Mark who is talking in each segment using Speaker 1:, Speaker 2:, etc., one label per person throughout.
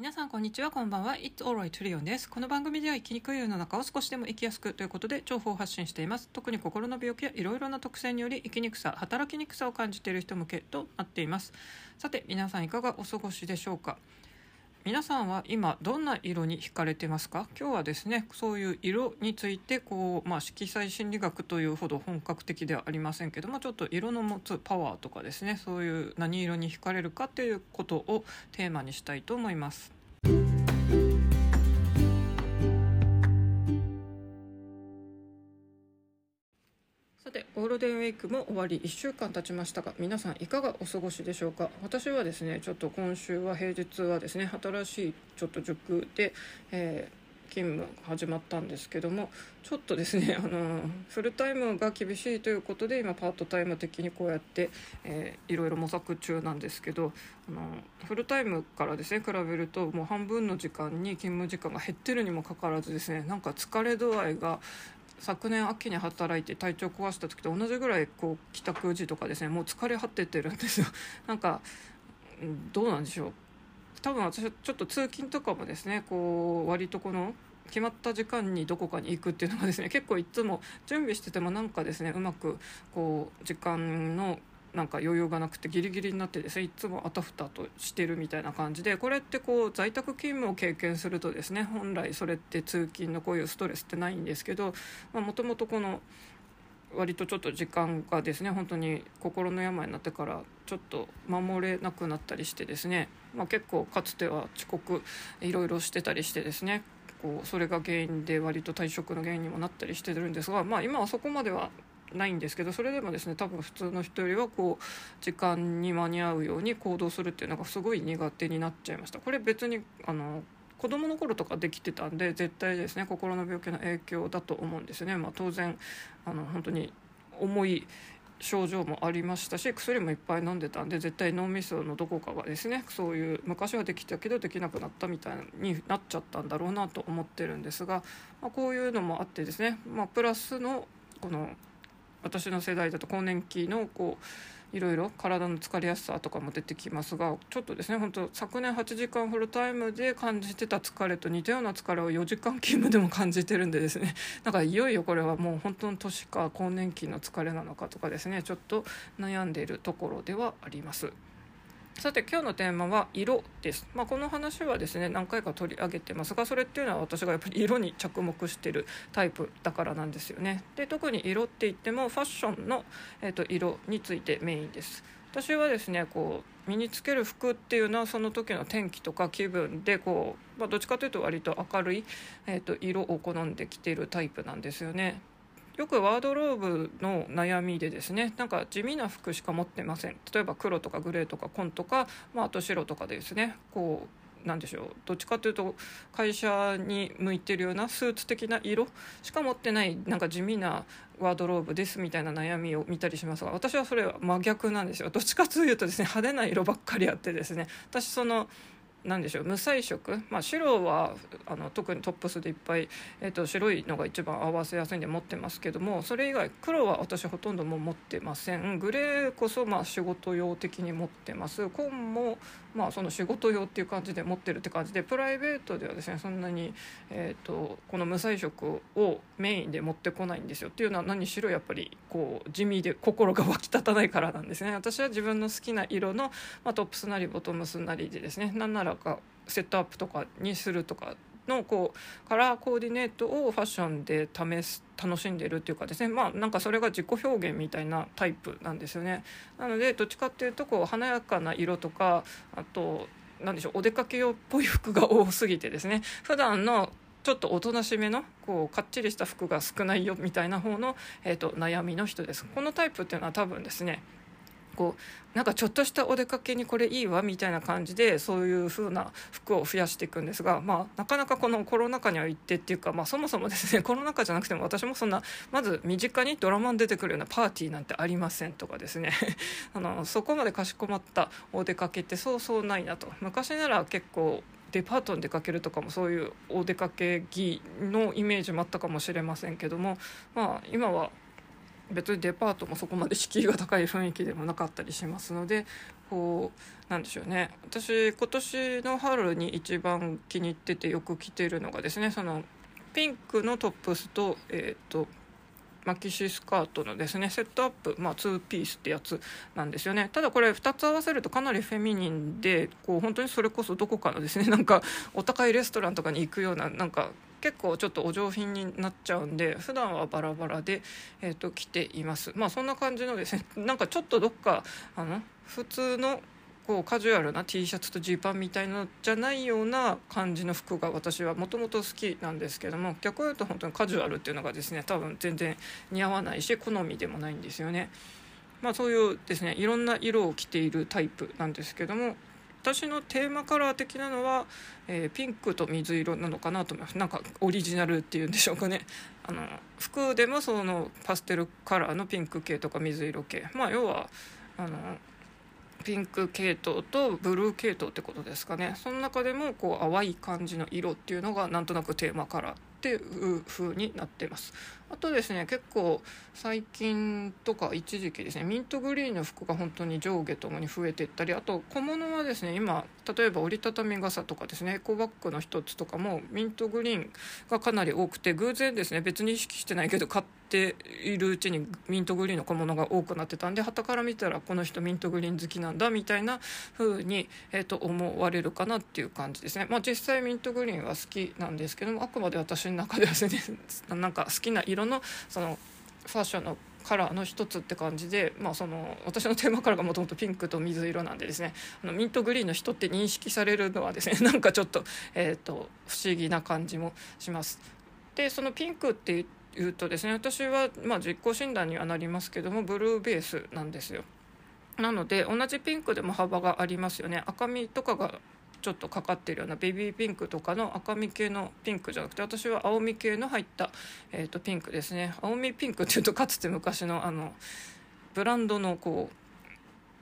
Speaker 1: 皆さんこんにちはこんばんは。It's alright リオンです。この番組では生きにくい世の中を少しでも生きやすくということで情報を発信しています特に心の病気やいろいろな特性により生きにくさ働きにくさを感じている人向けとなっていますさて皆さんいかがお過ごしでしょうか皆さんは今どんな色に惹かれてますか？今日はですねそういう色についてこう、まあ、色彩心理学というほど本格的ではありませんけどもちょっと色の持つパワーとかですねそういう何色に惹かれるかっていうことをテーマにしたいと思います。ゴールデンウィークも終わり1週間経ちましたが皆さんいかがお過ごしでしょうか？私はですねちょっと今週は平日はですね新しいちょっと塾で、えー、勤務始まったんですけどもちょっとですね あのフルタイムが厳しいということで今パートタイム的にこうやって、えー、いろいろ模索中なんですけどあのフルタイムからですね比べるともう半分の時間に勤務時間が減ってるにもかかわらずですねなんか疲れ度合いが昨年秋に働いて体調壊した時と同じぐらいこう帰宅時とかですねもう疲れ果ててるんですよ。なんかどうなんでしょう。多分私はちょっと通勤とかもですねこう割とこの決まった時間にどこかに行くっていうのがですね結構いつも準備しててもなんかですねうまくこう時間のなんか余裕がなくてギリギリになってですねいつもあたふたとしてるみたいな感じでこれってこう在宅勤務を経験するとですね本来それって通勤のこういうストレスってないんですけどもともとこの割とちょっと時間がですね本当に心の病になってからちょっと守れなくなったりしてですね、まあ、結構かつては遅刻いろいろしてたりしてですねこうそれが原因で割と退職の原因にもなったりしてるんですが、まあ、今はそこまではないんですけどそれでもですね多分普通の人よりはこう時間に間に合うように行動するっていうのがすごい苦手になっちゃいました。これ別にあの子供の頃とかできてたんで絶対ですね心の病気の影響だと思うんですね、まあ、当然あの本当に重い症状もありましたし薬もいっぱい飲んでたんで絶対脳みそのどこかがですねそういう昔はできたけどできなくなったみたいになっちゃったんだろうなと思ってるんですが、まあ、こういうのもあってですね、まあ、プラスのこの私の世代だと更年期のこういろいろ体の疲れやすさとかも出てきますがちょっとですね本当昨年8時間フルタイムで感じてた疲れと似たような疲れを4時間勤務でも感じてるんでですね だからいよいよこれはもう本当の年か更年期の疲れなのかとかですねちょっと悩んでいるところではあります。さて今日のテーマは色です、まあ、この話はですね何回か取り上げてますがそれっていうのは私がやっぱり色に着目してるタイプだからなんですよね。で特に色って言ってもファッションの、えーと、色についてメインです。私はですねこう身につける服っていうのはその時の天気とか気分でこう、まあ、どっちかというと割と明るい、えーと色を好んで着ているタイプなんですよね。よくワードローブの悩みでですねなんか地味な服しか持ってません。例えば黒とかグレーとか紺とか、まあ、あと白とかでですねこうなんでしょうどっちかというと会社に向いてるようなスーツ的な色しか持ってないなんか地味なワードローブですみたいな悩みを見たりしますが私はそれは真逆なんですよ。どっちかというとですね派手な色ばっかりあってですね私その何でしょう無彩色、まあ、白はあの特にトップスでいっぱい、えーと、白いのが一番合わせやすいんで持ってますけどもそれ以外黒は私ほとんどもう持ってません。グレーこそまあ仕事用的に持ってます。紺もまあその仕事用っていう感じで持ってるって感じでプライベートではですねそんなに、えーと、この無彩色をメインで持ってこないんですよっていうのは何しろやっぱりこう地味で心が湧き立たないからなんですね。私は自分の好きな色の、まあ、トップスなりボトムスなりでですねなんならかセットアップとかにするとかのこうカラーコーディネートをファッションで試す楽しんでるっていうかですね。まあなんかそれが自己表現みたいなタイプなんですよね。なのでどっちかっていうとこう華やかな色とかあと何でしょうお出かけ用っぽい服が多すぎてですね。普段のちょっとおとなしめのこうかっちりした服が少ないよみたいな方の、えーと悩みの人です。このタイプっていうのは多分ですねこうなんかちょっとしたお出かけにこれいいわみたいな感じでそういう風な服を増やしていくんですが、まあ、なかなかこのコロナ禍には行ってっていうか、まあ、そもそもですね コロナ禍じゃなくても私もそんなまず身近にドラマに出てくるようなパーティーなんてありませんとかですね。あのそこまでかしこまったお出かけってそうそうないなと。昔なら結構デパートに出かけるとかもそういうお出かけ着のイメージもあったかもしれませんけども、まあ、今は別にデパートもそこまで敷居が高い雰囲気でもなかったりしますのでこうなんでしょうね。私今年の春に一番気に入っててよく着てるのがですねそのピンクのトップスと,、えーと、マキシスカートのですねセットアップ、まあ、2ピースってやつなんですよね。ただこれ2つ合わせるとかなりフェミニンでこう本当にそれこそどこかのですねなんかお高いレストランとかに行くようななんか結構ちょっとお上品になっちゃうんで普段はバラバラで、えーと、着ていますまあそんな感じのですね なんかちょっとどっかあの普通のこうカジュアルな T シャツとジーパンみたいのじゃないような感じの服が私はもともと好きなんですけども逆を言うと本当にカジュアルっていうのがですね多分全然似合わないし好みでもないんですよね。まあ、そういうですねいろんな色を着ているタイプなんですけども私のテーマカラー的なのは、えー、ピンクと水色なのかなと思います。なんかオリジナルっていうんでしょうかね。あの服でもそのパステルカラーのピンク系とか水色系。まあ要はあのピンク系統とブルー系統ってことですかね。その中でもこう淡い感じの色っていうのがなんとなくテーマカラーっていう風になってます。あとですね結構最近とか一時期ですねミントグリーンの服が本当に上下ともに増えていったりあと小物はですね今例えば折りたたみ傘とかですねエコバッグの一つとかもミントグリーンがかなり多くて偶然ですね別に意識してないけど買ってているうちにミントグリーンの小物が多くなってたんで旗から見たらこの人ミントグリーン好きなんだみたいな風に、えっー、と思われるかなっていう感じですね。まあ、実際ミントグリーンは好きなんですけどもあくまで私の中ではですねなんか好きな色のそのファッションのカラーの一つって感じで、まあ、その私のテーマカラーがもともとピンクと水色なんでですねあのミントグリーンの人って認識されるのはですね なんかちょっと,、えーと、不思議な感じもします。でそのピンクって言うとですね私は、まあ、実行診断にはなりますけどもブルーベースなんですよ。なので同じピンクでも幅がありますよね赤みとかがちょっとかかってるようなベビーピンクとかの赤み系のピンクじゃなくて私は青み系の入った、えーと、ピンクですね青みピンクっていうとかつて昔のあのブランドのこう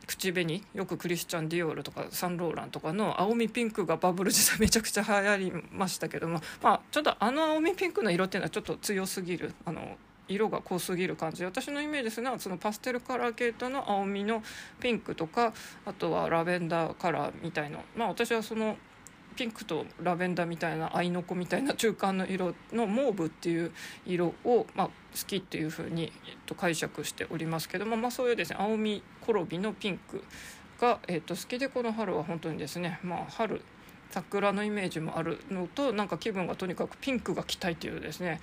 Speaker 1: 口紅よくクリスチャン・ディオールとかサンローランとかの青みピンクがバブル時代めちゃくちゃ流行りましたけどもまあちょっとあの青みピンクの色っていうのはちょっと強すぎるあの色が濃すぎる感じ。私のイメージですがそのパステルカラー系統の青みのピンクとかあとはラベンダーカラーみたいなまあ私はそのピンクとラベンダーみたいな愛の子みたいな中間の色のモーブっていう色を、まあ、好きっていうふうに、えっと、解釈しておりますけども、まあ、そういうですね青み転びのピンクが、えっと、好きでこの春は本当にですね、まあ、春桜のイメージもあるのとなんか気分がとにかくピンクが着たいというですね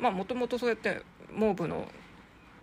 Speaker 1: まあもともとそうやってモーブの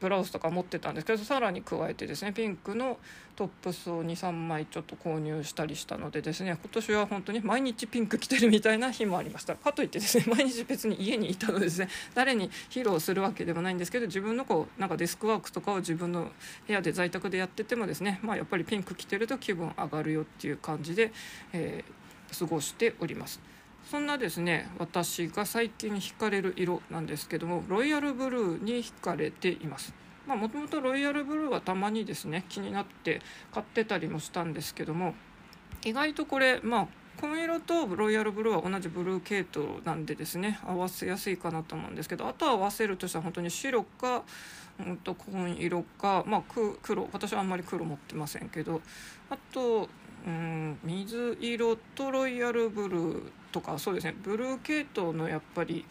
Speaker 1: ブラウスとか持ってたんですけどさらに加えてですねピンクのトップスを23枚ちょっと購入したりしたのでですね今年は本当に毎日ピンク着てるみたいな日もありましたかといってですね 毎日別に家にいたのでですね誰に披露するわけでもないんですけど自分のこうなんかデスクワークとかを自分の部屋で在宅でやっててもですねまあやっぱりピンク着てると気分上がるよっていう感じで、えー、過ごしております。そんなですね私が最近惹かれる色なんですけどもロイヤルブルーに惹かれています。もともとロイヤルブルーはたまにですね気になって買ってたりもしたんですけども意外とこれまあ紺色とロイヤルブルーは同じブルー系統なんでですね合わせやすいかなと思うんですけどあと合わせるとしたら本当に白か、うんと、紺色か、まあ、黒私はあんまり黒持ってませんけどあとうん水色とロイヤルブルーとかそうですねブルー系統のやっぱり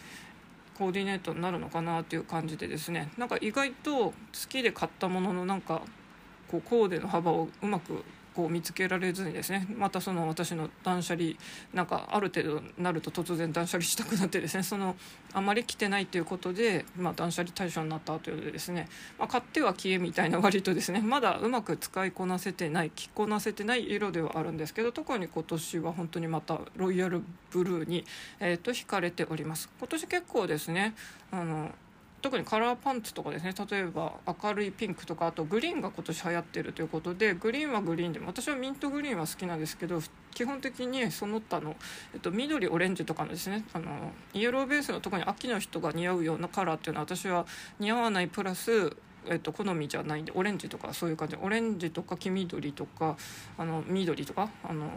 Speaker 1: コーディネートになるのかなっていう感じでですねなんか意外と好きで買ったもののなんかこうコーデの幅をうまくこう見つけられずにですねまたその私の断捨離なんかある程度なると突然断捨離したくなってですねそのあまり着てないということで、まあ、断捨離対象になったということでですね、まあ、買っては消えみたいな割とですねまだうまく使いこなせてない着こなせてない色ではあるんですけど特に今年は本当にまたロイヤルブルーに、えー、と惹かれております。今年結構ですねあの特にカラーパンツとかですね。例えば明るいピンクとかあとグリーンが今年流行ってるということでグリーンはグリーンでも私はミントグリーンは好きなんですけど基本的にその他の、えっと、緑オレンジとかのですねあのイエローベースの特に秋の人が似合うようなカラーっていうのは私は似合わないプラスえっと、好みじゃないんでオレンジとかそういう感じ。オレンジとか黄緑とかあの緑とかあの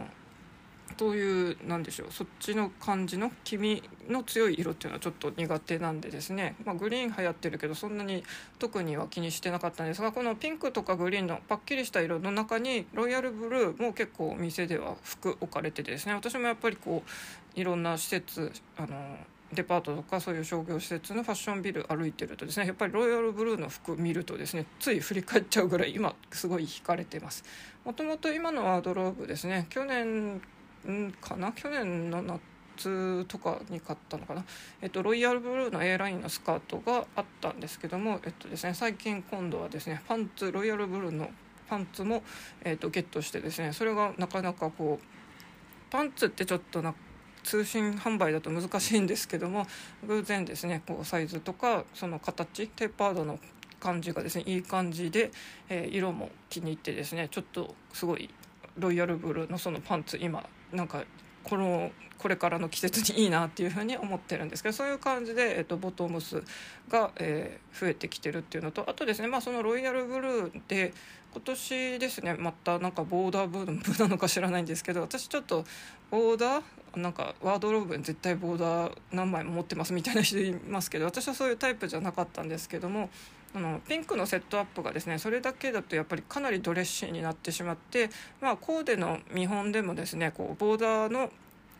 Speaker 1: そういうなんでしょうそっちの感じの黄身の強い色っていうのはちょっと苦手なんでですね、まあ、グリーン流行ってるけどそんなに特には気にしてなかったんですがこのピンクとかグリーンのパッキリした色の中にロイヤルブルーも結構お店では服置かれててですね。私もやっぱりこういろんな施設あのデパートとかそういう商業施設のファッションビル歩いてるとですねやっぱりロイヤルブルーの服見るとですねつい振り返っちゃうぐらい今すごい惹かれてます。もともと今のワードローブですね。去年んかな？去年の夏とかに買ったのかな、えっと、ロイヤルブルーの A ラインのスカートがあったんですけども、えっとですね、最近今度はですねパンツロイヤルブルーのパンツも、えっと、ゲットしてですねそれがなかなかこうパンツってちょっとな通信販売だと難しいんですけども偶然ですねこうサイズとかその形テーパードの感じがですねいい感じで、えー、色も気に入ってですねちょっとすごいロイヤルブルーのそのパンツ今なんかこのこれからの季節にいいなっていうふうに思ってるんですけどそういう感じで、えーと、ボトムスが、えー、増えてきてるっていうのとあとですね、まあ、そのロイヤルブルーで今年ですねまたなんかボーダーブームなのか知らないんですけど私ちょっとボーダーなんかワードローブに絶対ボーダー何枚も持ってますみたいな人いますけど私はそういうタイプじゃなかったんですけどもあのピンクのセットアップがですねそれだけだとやっぱりかなりドレッシーになってしまって、まあ、コーデの見本でもですねこうボーダーの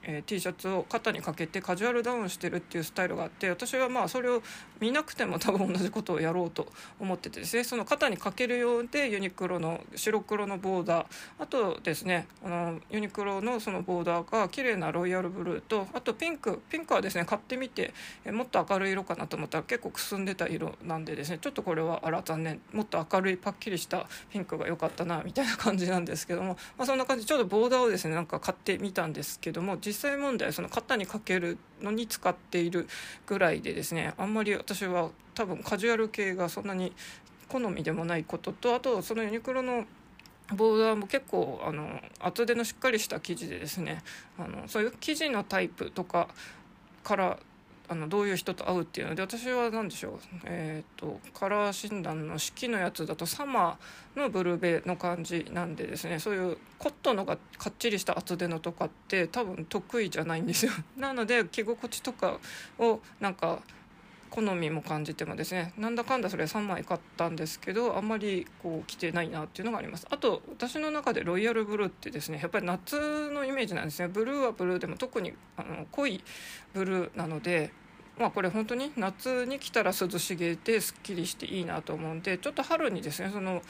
Speaker 1: えー、T シャツを肩にかけてカジュアルダウンしてるっていうスタイルがあって私はまあそれを見なくても多分同じことをやろうと思っててですね。その肩にかけるようでユニクロの白黒のボーダー。あとですねあのユニクロのそのボーダーが綺麗なロイヤルブルーとあとピンク。ピンクはですね買ってみて、えもっと明るい色かなと思ったら結構くすんでた色なんでですねちょっとこれはあら残念。もっと明るいパッキリしたピンクが良かったなみたいな感じなんですけども、まあ、そんな感じ。ちょっとボーダーをですねなんか買ってみたんですけども実際問題その肩にかけるのに使っているぐらいでですねあんまり私は多分カジュアル系がそんなに好みでもないこととあとそのユニクロのボーダーも結構あの厚手のしっかりした生地でですねあのそういう生地のタイプとかからあのどういう人と会うっていうので私は何でしょう、えーと、カラー診断の式のやつだとサマーのブルベの感じなんでですねそういうコットンのがかっちりした厚手のとかって多分得意じゃないんですよ。なので着心地とかをなんか好みも感じてもですねなんだかんだそれ3枚買ったんですけどあんまりこう着てないなっていうのがあります。あと私の中でロイヤルブルーってですねやっぱり夏のイメージなんですね。ブルーはブルーでも特にあの濃いブルーなのでまあこれ本当に夏に来たら涼しげですっきりしていいなと思うんでちょっと春にですねその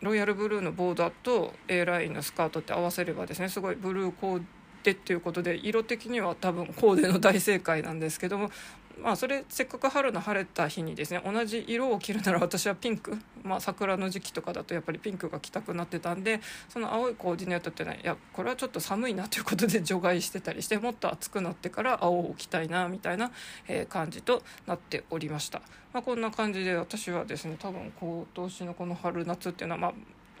Speaker 1: ロイヤルブルーのボーダーと A ラインのスカートって合わせればですねすごいブルーコーデっていうことで色的には多分コーデの大正解なんですけどもまあそれせっかく春の晴れた日にですね同じ色を着るなら私はピンク、まあ、桜の時期とかだとやっぱりピンクが着たくなってたんでその青いコーディネートっていうのはいやこれはちょっと寒いなということで 除外してたりしてもっと暑くなってから青を着たいなみたいな、え感じとなっておりました、まあ、こんな感じで私はですね多分今年のこの春夏っていうのはまあ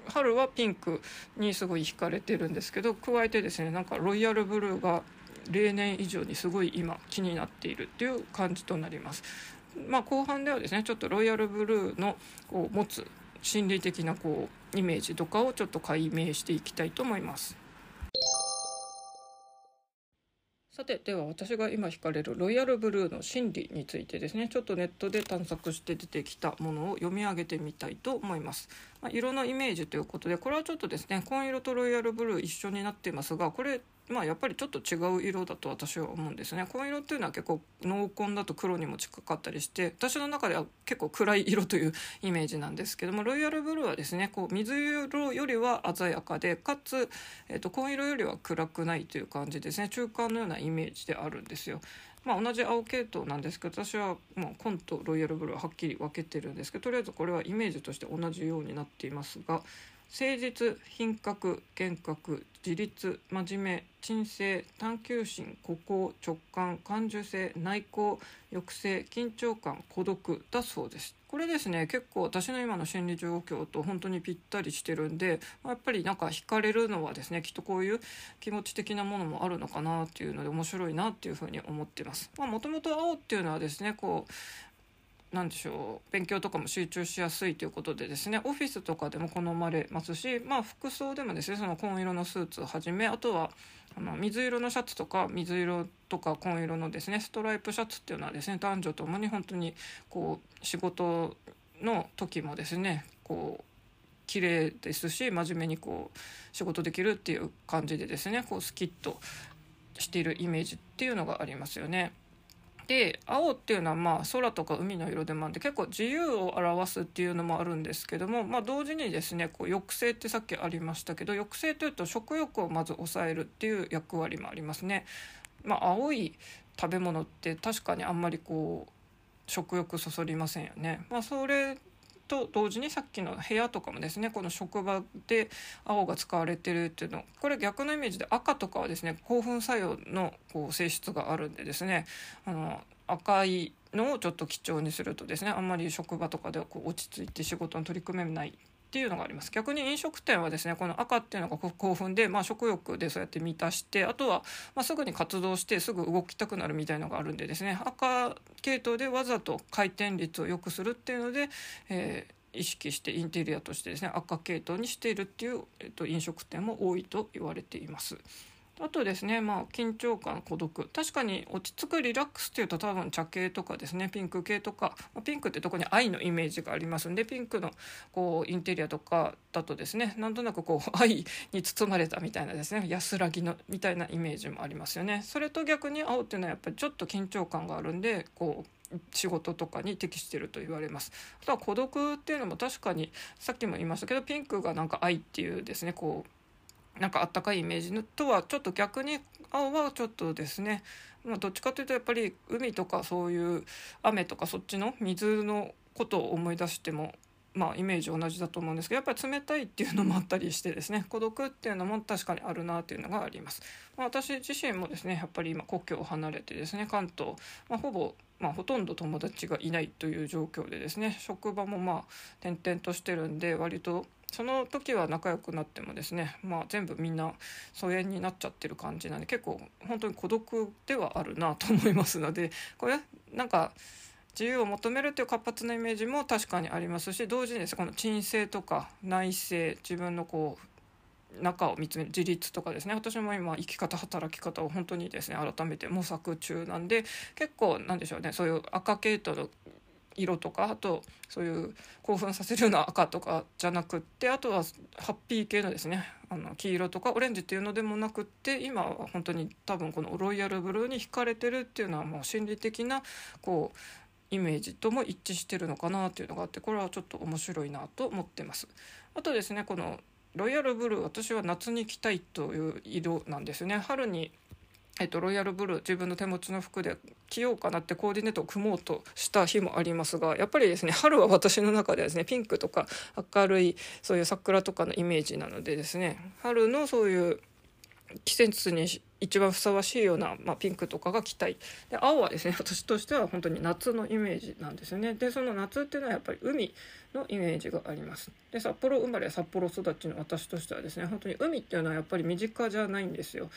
Speaker 1: 春はピンクにすごい惹かれてるんですけど加えてですねなんかロイヤルブルーが例年以上にすごい今気になっているっていう感じとなります。まあ、後半ではですねちょっとロイヤルブルーのこう持つ心理的なこうイメージとかをちょっと解明していきたいと思います。さてでは私が今惹かれるロイヤルブルーの心理についてですねちょっとネットで探索して出てきたものを読み上げてみたいと思います、まあ、色のイメージということでこれはちょっとですね紺色とロイヤルブルー一緒になっていますがこれまあやっぱりちょっと違う色だと私は思うんですね紺色っていうのは結構濃紺だと黒にも近かったりして私の中では結構暗い色というイメージなんですけどもロイヤルブルーはですねこう水色よりは鮮やかでかつ、えー、と紺色よりは暗くないという感じですね中間のようなイメージであるんですよ。まあ、同じ青系統なんですけど私はまあ紺とロイヤルブルーははっきり分けてるんですけどとりあえずこれはイメージとして同じようになっていますが誠実品格幻覚自立真面目鎮静探求心孤高直感感受性内向抑制緊張感孤独だそうです。これですね結構私の今の心理状況と本当にぴったりしてるんで、ま、やっぱりなんか惹かれるのはですねきっとこういう気持ち的なものもあるのかなっていうので面白いなっていうふうに思ってます。まあ、元々青っていうのはですねこう何でしょう勉強とかも集中しやすいということでですねオフィスとかでも好まれますし、まあ、服装でもですねその紺色のスーツをはじめあとはあの水色のシャツとか水色とか紺色のですねストライプシャツっていうのはですね男女ともに本当にこう仕事の時もですねこう綺麗ですし真面目にこう仕事できるっていう感じでですねこうスキッとしているイメージっていうのがありますよね。で青っていうのはまあ空とか海の色でもあって結構自由を表すっていうのもあるんですけども、まあ、同時にですねこう抑制ってさっきありましたけど抑制というと食欲をまず抑えるっていう役割もありますね。まあ、青い食べ物って確かにあんまりこう食欲そそりませんよね。まあ、それと同時にさっきの部屋とかもですねこの職場で青が使われてるっていうのこれ逆のイメージで赤とかはですね興奮作用のこう性質があるんでですねあの赤いのをちょっと貴重にするとですねあんまり職場とかではこう落ち着いて仕事に取り組めないていうのがあります逆に飲食店はですねこの赤っていうのが興奮で、まあ、食欲でそうやって満たしてあとは、まあ、すぐに活動してすぐ動きたくなるみたいのがあるんでですね赤系統でわざと回転率を良くするっていうので、えー、意識してインテリアとしてですね赤系統にしているっていう、えっと、飲食店も多いと言われています。あとですね、まあ、緊張感孤独確かに落ち着くリラックスっていうと多分茶系とかですねピンク系とかまピンクってとこに愛のイメージがありますんでピンクのこうインテリアとかだとですねなんとなくこう 愛に包まれたみたいなですね安らぎのみたいなイメージもありますよね。それと逆に青っていうのはやっぱりちょっと緊張感があるんでこう仕事とかに適してると言われますあとは孤独っていうのも確かにさっきも言いましたけどピンクがなんか愛っていうですねこうなんかあったかいイメージとはちょっと逆に青はちょっとですね、まあ、どっちかというとやっぱり海とかそういう雨とかそっちの水のことを思い出してもまあイメージ同じだと思うんですけどやっぱり冷たいっていうのもあったりしてですね孤独っていうのも確かにあるなっていうのがあります。まあ、私自身もですねやっぱり今故郷を離れてですね関東、まあ、ほぼまあ、ほとんど友達がいないという状況でですね職場もまあ転々としてるんで割とその時は仲良くなってもですね、まあ、全部みんな疎遠になっちゃってる感じなんで結構本当に孤独ではあるなと思いますのでこれなんか自由を求めるという活発なイメージも確かにありますし同時にですこの鎮静とか内省自分のこう中を見つめる自立とかですね私も今生き方働き方を本当にですね改めて模索中なんで結構なんでしょうねそういう赤系統の色とかあとそういう興奮させるような赤とかじゃなくってあとはハッピー系のですねあの黄色とかオレンジっていうのでもなくって今は本当に多分このロイヤルブルーに惹かれてるっていうのはもう心理的なこうイメージとも一致してるのかなっていうのがあってこれはちょっと面白いなと思ってます。あとですねこのロイヤルブルー私は夏に着たいという色なんですね。春にえっと、ロイヤルブルー自分の手持ちの服で着ようかなってコーディネートを組もうとした日もありますがやっぱりですね春は私の中ではですねピンクとか明るいそういう桜とかのイメージなのでですね春のそういう季節に一番ふさわしいような、まあ、ピンクとかが着たい。で青はですね 私としては本当に夏のイメージなんですね。でその夏っていうのはやっぱり海のイメージがあります。で札幌生まれ札幌育ちの私としてはですね本当に海っていうのはやっぱり身近じゃないんですよ。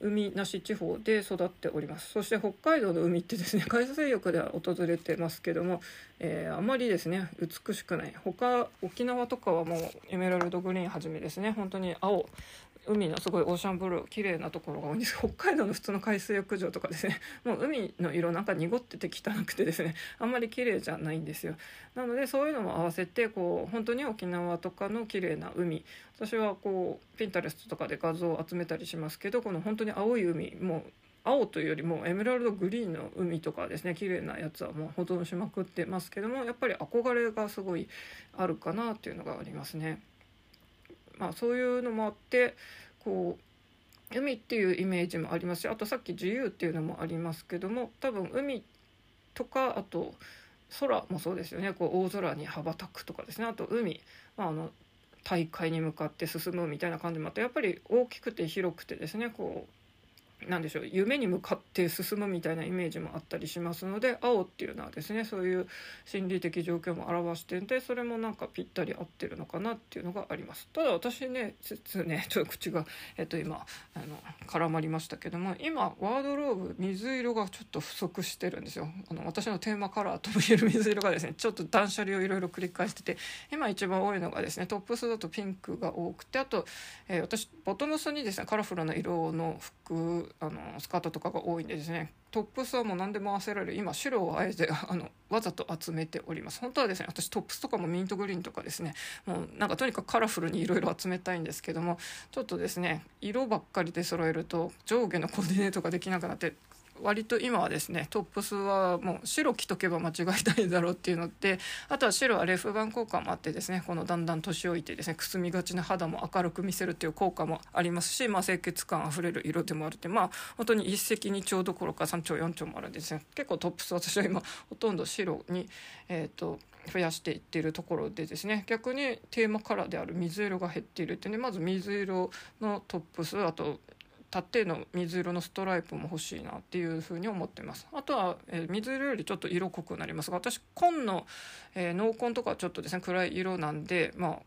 Speaker 1: 海なし地方で育っております。そして北海道の海ってですね海水浴では訪れてますけども、えー、あまりですね美しくない。他沖縄とかはもうエメラルドグリーンはじめですね本当に青海のすごいオーシャンブルー綺麗なところが多いんです。北海道の普通の海水浴場とかですね。もう海の色なんか濁ってて汚くてですね。あんまり綺麗じゃないんですよ。なのでそういうのも合わせてこう本当に沖縄とかの綺麗な海。私はこうピンタレストとかで画像を集めたりしますけどこの本当に青い海もう青というよりもエメラルドグリーンの海とかですね。綺麗なやつはもう保存しまくってますけどもやっぱり憧れがすごいあるかなっていうのがありますね。まあ、そういうのもあってこう海っていうイメージもありますしあとさっき自由っていうのもありますけども多分海とかあと空もそうですよね。こう大空に羽ばたくとかですね。あと海、まあ、あの大海に向かって進むみたいな感じもあってやっぱり大きくて広くてですねこうなんでしょう夢に向かって進むみたいなイメージもあったりしますので青っていうのはですねそういう心理的状況も表していてそれもなんかぴったり合ってるのかなっていうのがあります。ただ私ねつね ちょっと口が、えっと、今あの絡まりましたけども今ワードローブ水色がちょっと不足してるんですよ。あの私のテーマカラーともいえる水色がですねちょっと断捨離をいろいろ繰り返してて今一番多いのがですねトップスだとピンクが多くてあと、えー、私ボトムスにですねカラフルな色の服あのスカートとかが多いんでですね。トップスはもう何でも合わせられる。今白をあえて あのわざと集めております。本当はですね私トップスとかもミントグリーンとかですね。もうなんかとにかくカラフルにいろいろ集めたいんですけどもちょっとですね色ばっかりで揃えると上下のコーディネートができなくなって割と今はですねトップスはもう白着とけば間違いないだろうっていうのってあとは白はレフ板効果もあってですねこのだんだん年老いてですねくすみがちな肌も明るく見せるっていう効果もありますし、まあ、清潔感あふれる色でもあるってまあ本当に一石二鳥どころか3丁4丁もあるんですね結構トップス私は今ほとんど白にえっ、ー、と増やしていってるところでですね逆にテーマカラーである水色が減っているってねまず水色のトップスあと縦の水色のストライプも欲しいなっていうふうに思ってます。あとは、えー、水色よりちょっと色濃くなります。が私紺の、えー、濃紺とかはちょっとですね暗い色なんでまあ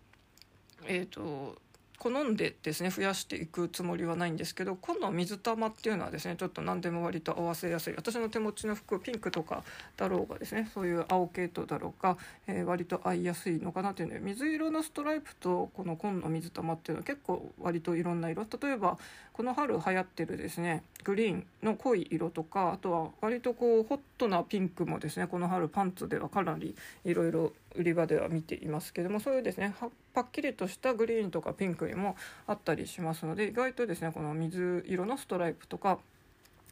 Speaker 1: えっ、ー、と好んでですね増やしていくつもりはないんですけど今度水玉っていうのはですねちょっと何でも割と合わせやすい。私の手持ちの服ピンクとかだろうがですねそういう青系統だろうか、えー、割と合いやすいのかなというので水色のストライプとこの紺の水玉っていうのは結構割といろんな色。例えばこの春流行ってるですねグリーンの濃い色とかあとは割とこうホットなピンクもですねこの春パンツではかなりいろいろ売り場では見ていますけどもそういうですねパッキリとしたグリーンとかピンクにもあったりしますので意外とですねこの水色のストライプとか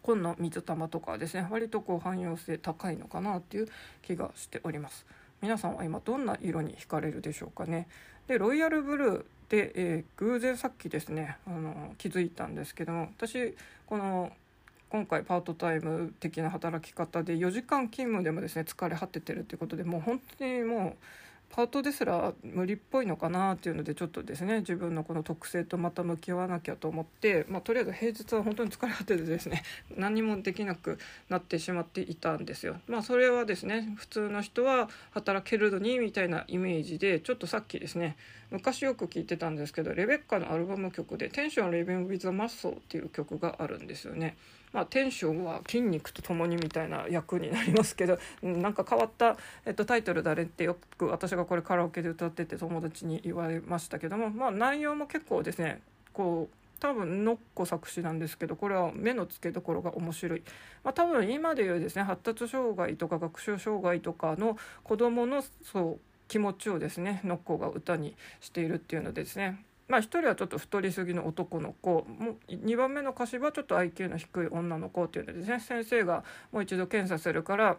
Speaker 1: 紺の水玉とかですね割とこう汎用性高いのかなっていう気がしております。皆さんは今どんな色に惹かれるでしょうかね。でロイヤルブルーで、えー、偶然さっきですねあの気づいたんですけども私この今回パートタイム的な働き方で4時間勤務でもですね疲れ果ててるっていうことでもう本当にもうパートですら無理っぽいのかなっていうのでちょっとですね自分のこの特性とまた向き合わなきゃと思って、まあ、とりあえず平日は本当に疲れ果ててですね 何もできなくなってしまっていたんですよ。まあ、それはですね普通の人は働けるのにみたいなイメージでちょっとさっきですね昔よく聞いてたんですけどレベッカのアルバム曲で「テンション・レベン・ウィズ・マッソー」っていう曲があるんですよね。まあ、テンションは筋肉とともにみたいな役になりますけどなんか変わった、えっと、タイトルだれってよく私がこれカラオケで歌ってて友達に言われましたけども、まあ、内容も結構ですねこう多分ノッコ作詞なんですけどこれは目の付けどころが面白い、まあ、多分今でいうですね発達障害とか学習障害とかの子どものそう気持ちをですねノッコが歌にしているっていうのでですねまあ、1人はちょっと太りすぎの男の子。もう2番目の歌詞はちょっと IQ の低い女の子っていうのでね。先生がもう一度検査するから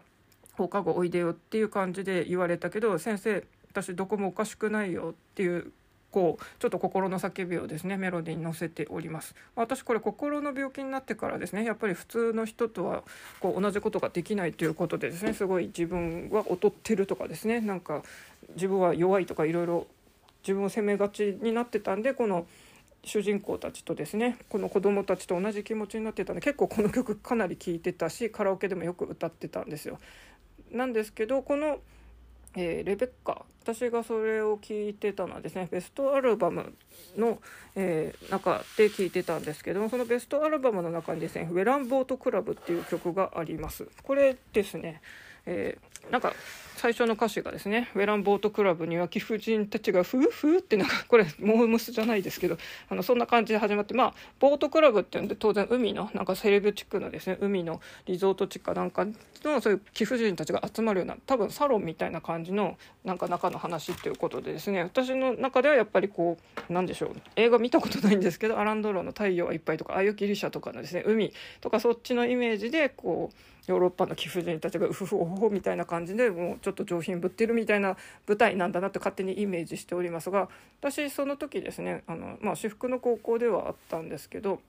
Speaker 1: 放課後おいでよっていう感じで言われたけど先生私どこもおかしくないよっていうこうちょっと心の叫びをですねメロディーに乗せております。私これ心の病気になってからですねやっぱり普通の人とはこう同じことができないということでですねすごい自分は劣ってるとかですねなんか自分は弱いとかいろいろ自分を責めがちになってたんでこの主人公たちとですねこの子供たちと同じ気持ちになってたんで結構この曲かなり聴いてたしカラオケでもよく歌ってたんですよ。なんですけどこの、えー、レベッカ私がそれを聞いてたのはですねベストアルバムの、えー、中で聞いてたんですけどもそのベストアルバムの中にですね「ウェランボートクラブ」っていう曲があります。これですねえー、なんか最初の歌詞がですね「ウェランボートクラブには貴婦人たちがフーフー」ってなんかこれモームスじゃないですけどあのそんな感じで始まってまあボートクラブっていうんで当然海のなんかセレブ地区のですね海のリゾート地かなんかのそういう貴婦人たちが集まるような多分サロンみたいな感じのなんか中の話っていうことでですね私の中ではやっぱりこうなんでしょう映画見たことないんですけどアランドローの「太陽はいっぱい」とか「あゆきギリシャ」とかのですね海とかそっちのイメージでこうヨーロッパの貴婦人たちがウフフオホホみたいな感じ感じでもうちょっと上品ぶってるみたいな舞台なんだなって勝手にイメージしておりますが私その時ですねあの、まあ、私服の高校ではあったんですけど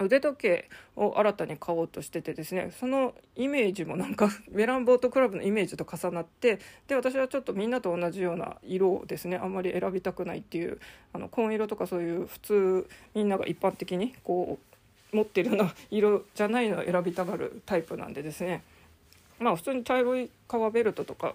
Speaker 1: 腕時計を新たに買おうとしててですねそのイメージもなんか ベランボートクラブのイメージと重なってで私はちょっとみんなと同じような色をですねあんまり選びたくないっていうあの紺色とかそういう普通みんなが一般的にこう持ってるような色じゃないのを選びたがるタイプなんでですねまあ普通に茶色い革ベルトとか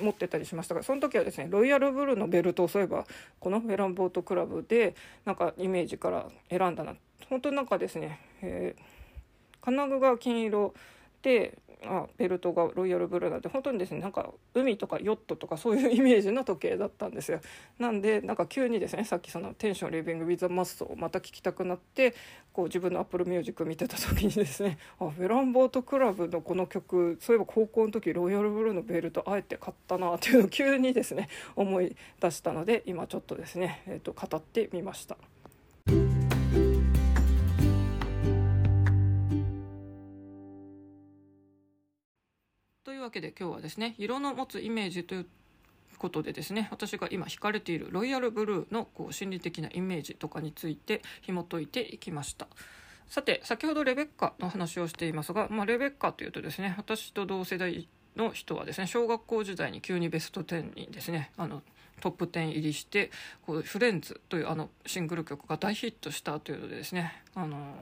Speaker 1: 持ってたりしましたがその時はですねロイヤルブルーのベルトをそういえばこのフェランボートクラブでなんかイメージから選んだな。本当になんかですね、えー、金具が金色であベルトがロイヤルブルーなんて本当にですねなんか海とかヨットとかそういう イメージの時計だったんですよなんでなんか急にですねさっきその「テンションリビング・ウィザ・マスト」をまた聴きたくなってこう自分のアップルミュージック見てた時にですねあフェランボートクラブのこの曲そういえば高校の時ロイヤルブルーのベルトあえて買ったなっていうのを急にですね思い出したので今ちょっとですね、えー、と語ってみました。わけで今日はですね色の持つイメージということでですね私が今惹かれているロイヤルブルーのこう心理的なイメージとかについて紐解いていきました。さて先ほどレベッカの話をしていますが、まあ、レベッカというとですね私と同世代の人はですね小学校時代に急にベスト10にですねあのトップ10入りしてこう「フレンズ」というあのシングル曲が大ヒットしたというのでですねあの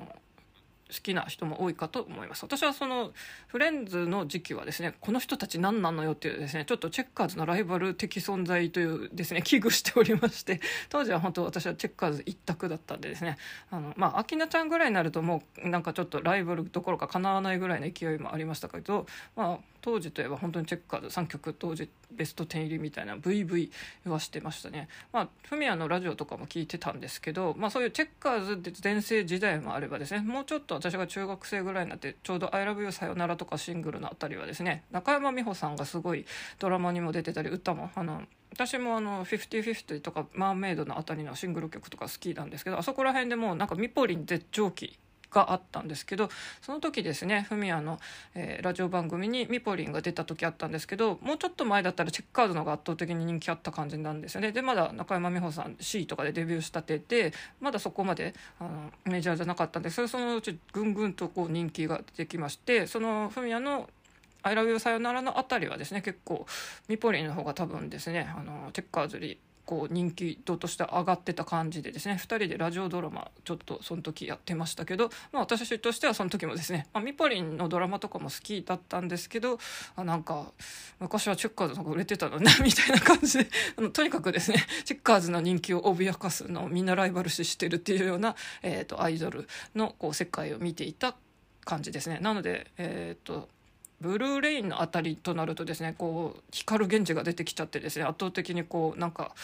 Speaker 1: 好きな人も多いかと思います。私はそのフレンズの時期はですねこの人たち何なのよっていうですねちょっとチェッカーズのライバル的存在というですね危惧しておりまして 当時は本当私はチェッカーズ一択だったんでですねあのまあ明菜ちゃんぐらいになるともうなんかちょっとライバルどころかかなわないぐらいの勢いもありましたけどまあ当時といえば本当にチェッカーズ3曲当時ベスト10入りみたいな VV はしてましたね。まあフミヤのラジオとかも聞いてたんですけどまあそういうチェッカーズで全盛時代もあればですねもうちょっと私が中学生ぐらいになってちょうど「ILOVEYOU さよなら」とかシングルのあたりはですね中山美穂さんがすごいドラマにも出てたり歌もあの私もあの「50/50」とか「マーメイド」のあたりのシングル曲とか好きなんですけどあそこら辺でもうなんかミポリン絶頂期があったんですけどその時ですねフミヤの、えー、ラジオ番組にミポリンが出た時あったんですけどもうちょっと前だったらチェックカーズの方が圧倒的に人気あった感じなんですよね。でまだ中山美穂さん C とかでデビューしたててまだそこまであのメジャーじゃなかったんですけどそのうちぐんぐんとこう人気が出てきましてそのフミヤの「アイラブユーさよなら」のあたりはですね結構ミポリンの方が多分ですねあのチェッカーズにう人気度として上がってた感じでですね2人でラジオドラマちょっとその時やってましたけど、まあ、私としてはその時もですね、まあ、ミポリンのドラマとかも好きだったんですけどあなんか昔はチェッカーズの方が売れてたのね みたいな感じであのとにかくですねチェッカーズの人気を脅かすのをみんなライバル視してるっていうような、えーと、アイドルのこう世界を見ていた感じですね。なので、えーとブルーレインのあたりとなるとですねこう光源氏が出てきちゃってですね圧倒的にこうなんか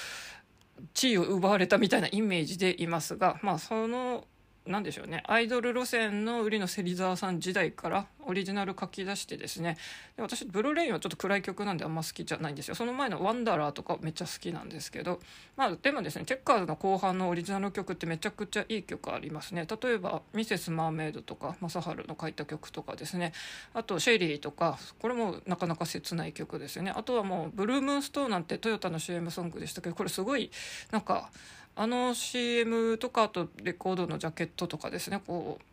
Speaker 1: 地位を奪われたみたいなイメージでいますがまあその何でしょうね。アイドル路線の売りの芹沢さん時代からオリジナル書き出してですね。で私ブルーレインはちょっと暗い曲なんであんま好きじゃないんですよ。その前の「ワンダラー」とかめっちゃ好きなんですけど。まあでもですねチェッカーズの後半のオリジナル曲ってめちゃくちゃいい曲ありますね。例えば「ミセス・マーメイド」とか正治の書いた曲とかですね。あと「シェリー」とかこれもなかなか切ない曲ですよね。あとはもう「ブルームーンストーン」なんてトヨタの CM ソングでしたけどこれすごいなんかあの CM とかあとレコードのジャケットとかですねこう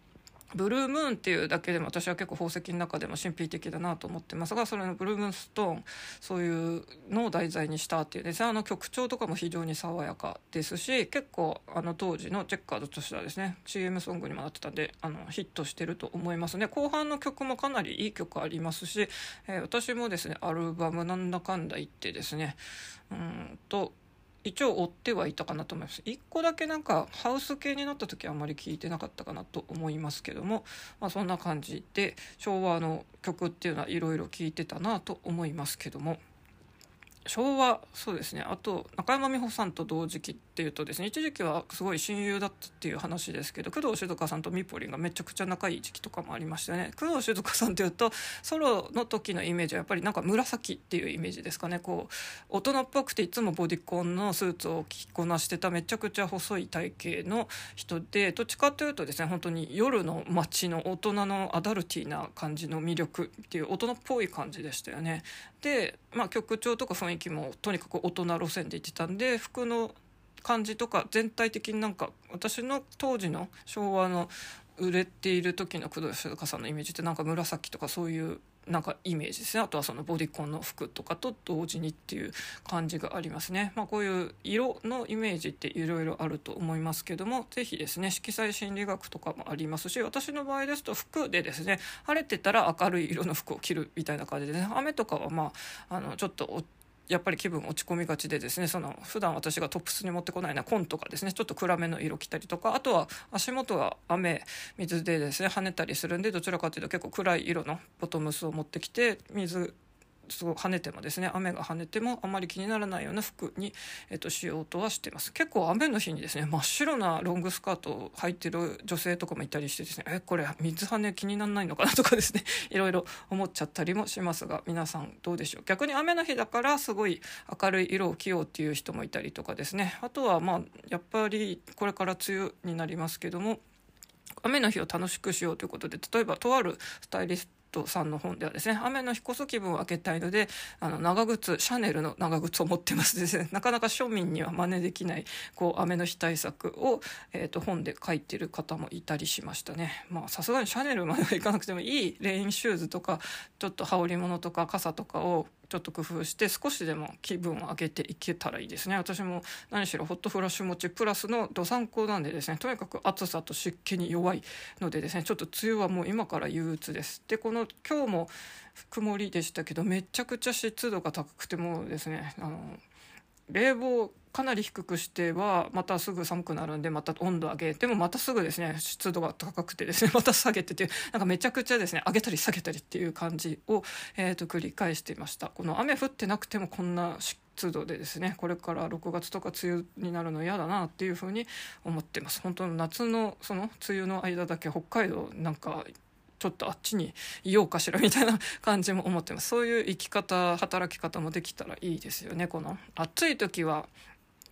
Speaker 1: ブルームーンっていうだけでも私は結構宝石の中でも神秘的だなと思ってますがそれのブルームーンストーンそういうのを題材にしたっていう。ですねあの曲調とかも非常に爽やかですし結構あの当時のチェッカーズとしてはですね CM ソングにもなってたんであのヒットしてると思いますね。後半の曲もかなりいい曲ありますし、えー、私もですねアルバムなんだかんだ言ってですねうんと一応追ってはいたかなと思います。1個だけなんかハウス系になった時はあんまり聞いてなかったかなと思いますけども、まあ、そんな感じで昭和の曲っていうのはいろいろ聞いてたなと思いますけども。昭和そうですね。あと中山美穂さんと同時期っていうとですね一時期はすごい親友だったっていう話ですけど工藤静香さんとミポリンがめちゃくちゃ仲いい時期とかもありましたね。工藤静香さんっていうとソロの時のイメージはやっぱりなんか紫っていうイメージですかね。こう大人っぽくていつもボディコンのスーツを着こなしてためちゃくちゃ細い体型の人でどっちかというとですね本当に夜の街の大人のアダルティーな感じの魅力っていう大人っぽい感じでしたよね。で、まあ、曲調とか雰囲気もとにかく大人路線で行ってたんで服の感じとか全体的になんか私の当時の昭和の売れている時の工藤静香さんのイメージってなんか紫とかそういうなんかイメージですね。あとはそのボディコンの服とかと同時にっていう感じがありますね、まあ、こういう色のイメージっていろいろあると思いますけども是非ですね色彩心理学とかもありますし私の場合ですと服でですね晴れてたら明るい色の服を着るみたいな感じでね雨とかはまああのちょっとやっぱり気分落ち込みがちでですねその普段私がトップスに持ってこないな紺とかですねちょっと暗めの色着たりとかあとは足元が雨水でですね跳ねたりするんでどちらかというと結構暗い色のボトムスを持ってきて水すごい跳ねてもですね雨が跳ねてもあまり気にならないような服に、えっと、しようとはしてます。結構雨の日にですね真っ白なロングスカートを履いてる女性とかもいたりしてですねえこれ水跳ね気にならないのかなとかですね いろいろ思っちゃったりもしますが皆さんどうでしょう。逆に雨の日だからすごい明るい色を着ようっていう人もいたりとかですね。あとはまあやっぱりこれから梅雨になりますけども雨の日を楽しくしようということで例えばとあるスタイリストトさんの本ではですね雨の日こそ気分を上げたいのであの長靴シャネルの長靴を持ってます。ですねなかなか庶民には真似できないこう雨の日対策を、えーと、本で書いてる方もいたりしましたね。まあさすがにシャネルまではいかなくてもいいレインシューズとかちょっと羽織物とか傘とかをちょっと工夫して少しでも気分を上げていけたらいいですね。私も何しろホットフラッシュ持ちプラスのどさんこなんでですね。とにかく暑さと湿気に弱いのでですね。ちょっと梅雨はもう今から憂鬱です。でこの今日も曇りでしたけどめちゃくちゃ湿度が高くてもうですねあの冷房かなり低くしてはまたすぐ寒くなるんでまた温度上げてもまたすぐですね湿度が高くてですね また下げててなんかめちゃくちゃですね上げたり下げたりっていう感じを、えー、と繰り返していました。この雨降ってなくてもこんな湿度でですねこれから6月とか梅雨になるの嫌だなっていうふうに思ってます。本当の夏のその梅雨の間だけ北海道なんかちょっとあっちにいようかしらみたいな感じも思ってます。そういう生き方働き方もできたらいいですよねこの。暑い時は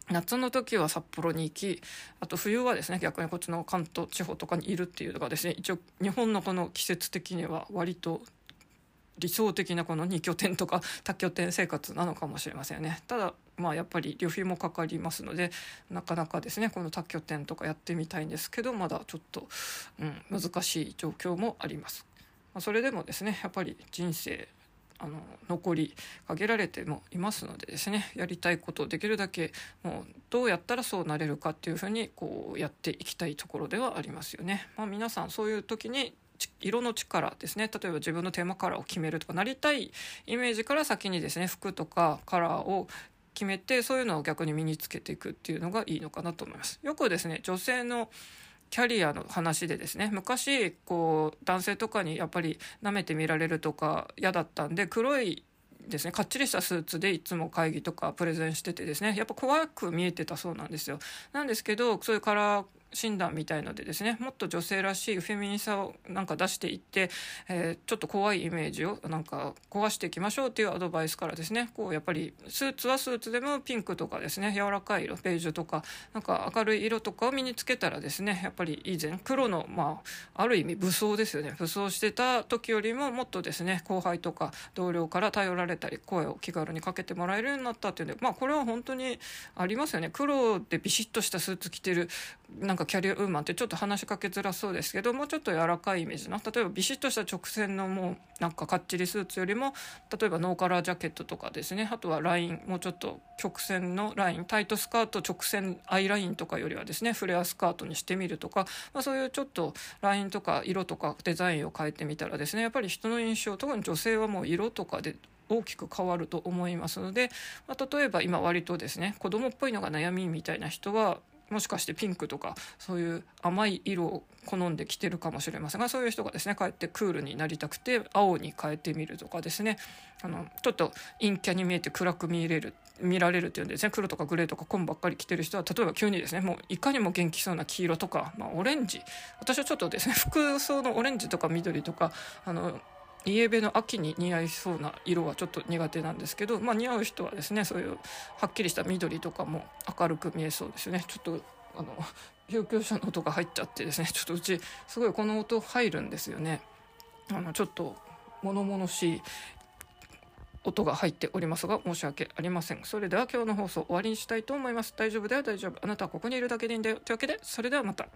Speaker 1: 夏の時は札幌に行きあと冬はですね逆にこっちの関東地方とかにいるっていうのがですね一応日本のこの季節的には割と理想的なこの2拠点とか多拠点生活なのかもしれませんねただまあやっぱり旅費もかかりますのでなかなかですねこの多拠点とかやってみたいんですけどまだちょっと、うん、難しい状況もあります。ま、それでもですねやっぱり人生あの残り限られてもいますのでですねやりたいことをできるだけもうどうやったらそうなれるかっていうふうにこうやっていきたいところではありますよね。まあ、皆さんそういう時に色の力ですね例えば自分のテーマカラーを決めるとかなりたいイメージから先にですね服とかカラーを決めてそういうのを逆に身につけていくっていうのがいいのかなと思います。よくですね女性のキャリアの話でですね昔こう男性とかにやっぱり舐めてみられるとか嫌だったんで黒いですねかっちりしたスーツでいつも会議とかプレゼンしててですねやっぱ怖く見えてたそうなんですよ。なんですけどそういうカラ診断みたいのでですねもっと女性らしいフェミニンさをなんか出していって、えー、ちょっと怖いイメージをなんか壊していきましょうっていうアドバイスからですねこうやっぱりスーツはスーツでもピンクとかですね柔らかい色ベージュとかなんか明るい色とかを身につけたらですねやっぱり以前黒のまあある意味武装ですよね。武装してた時よりももっとですね後輩とか同僚から頼られたり声を気軽にかけてもらえるようになったっていうんでまあこれは本当にありますよね。黒でビシッとしたスーツ着てるなんかキャリアウーマンってちょっと話しかけづらそうですけどもうちょっと柔らかいイメージの例えばビシッとした直線のもうなんかかっちりスーツよりも例えばノーカラージャケットとかですね。あとはラインもうちょっと曲線のラインタイトスカート直線アイラインとかよりはですねフレアスカートにしてみるとか、まあ、そういうちょっとラインとか色とかデザインを変えてみたらですねやっぱり人の印象特に女性はもう色とかで大きく変わると思いますので、まあ、例えば今割とですね子供っぽいのが悩みみたいな人はもしかしてピンクとかそういう甘い色を好んで着てるかもしれませんがそういう人がですねかえってクールになりたくて青に変えてみるとかですね。あのちょっと陰キャに見えて暗く見れる見られるっていうんですね黒とかグレーとか紺ばっかり着てる人は例えば急にですねもういかにも元気そうな黄色とか、まあ、オレンジ。私はちょっとですね服装のオレンジとか緑とかあのイエベの秋に似合いそうな色はちょっと苦手なんですけど、まあ、似合う人はですねそういうはっきりした緑とかも明るく見えそうですよね。ちょっとあの救急車の音が入っちゃってですね。ちょっとうちすごいこの音入るんですよね。あのちょっと物々しい音が入っておりますが申し訳ありません。それでは今日の放送終わりにしたいと思います。大丈夫では大丈夫。あなたはここにいるだけでいいんだよ。というわけでそれではまた。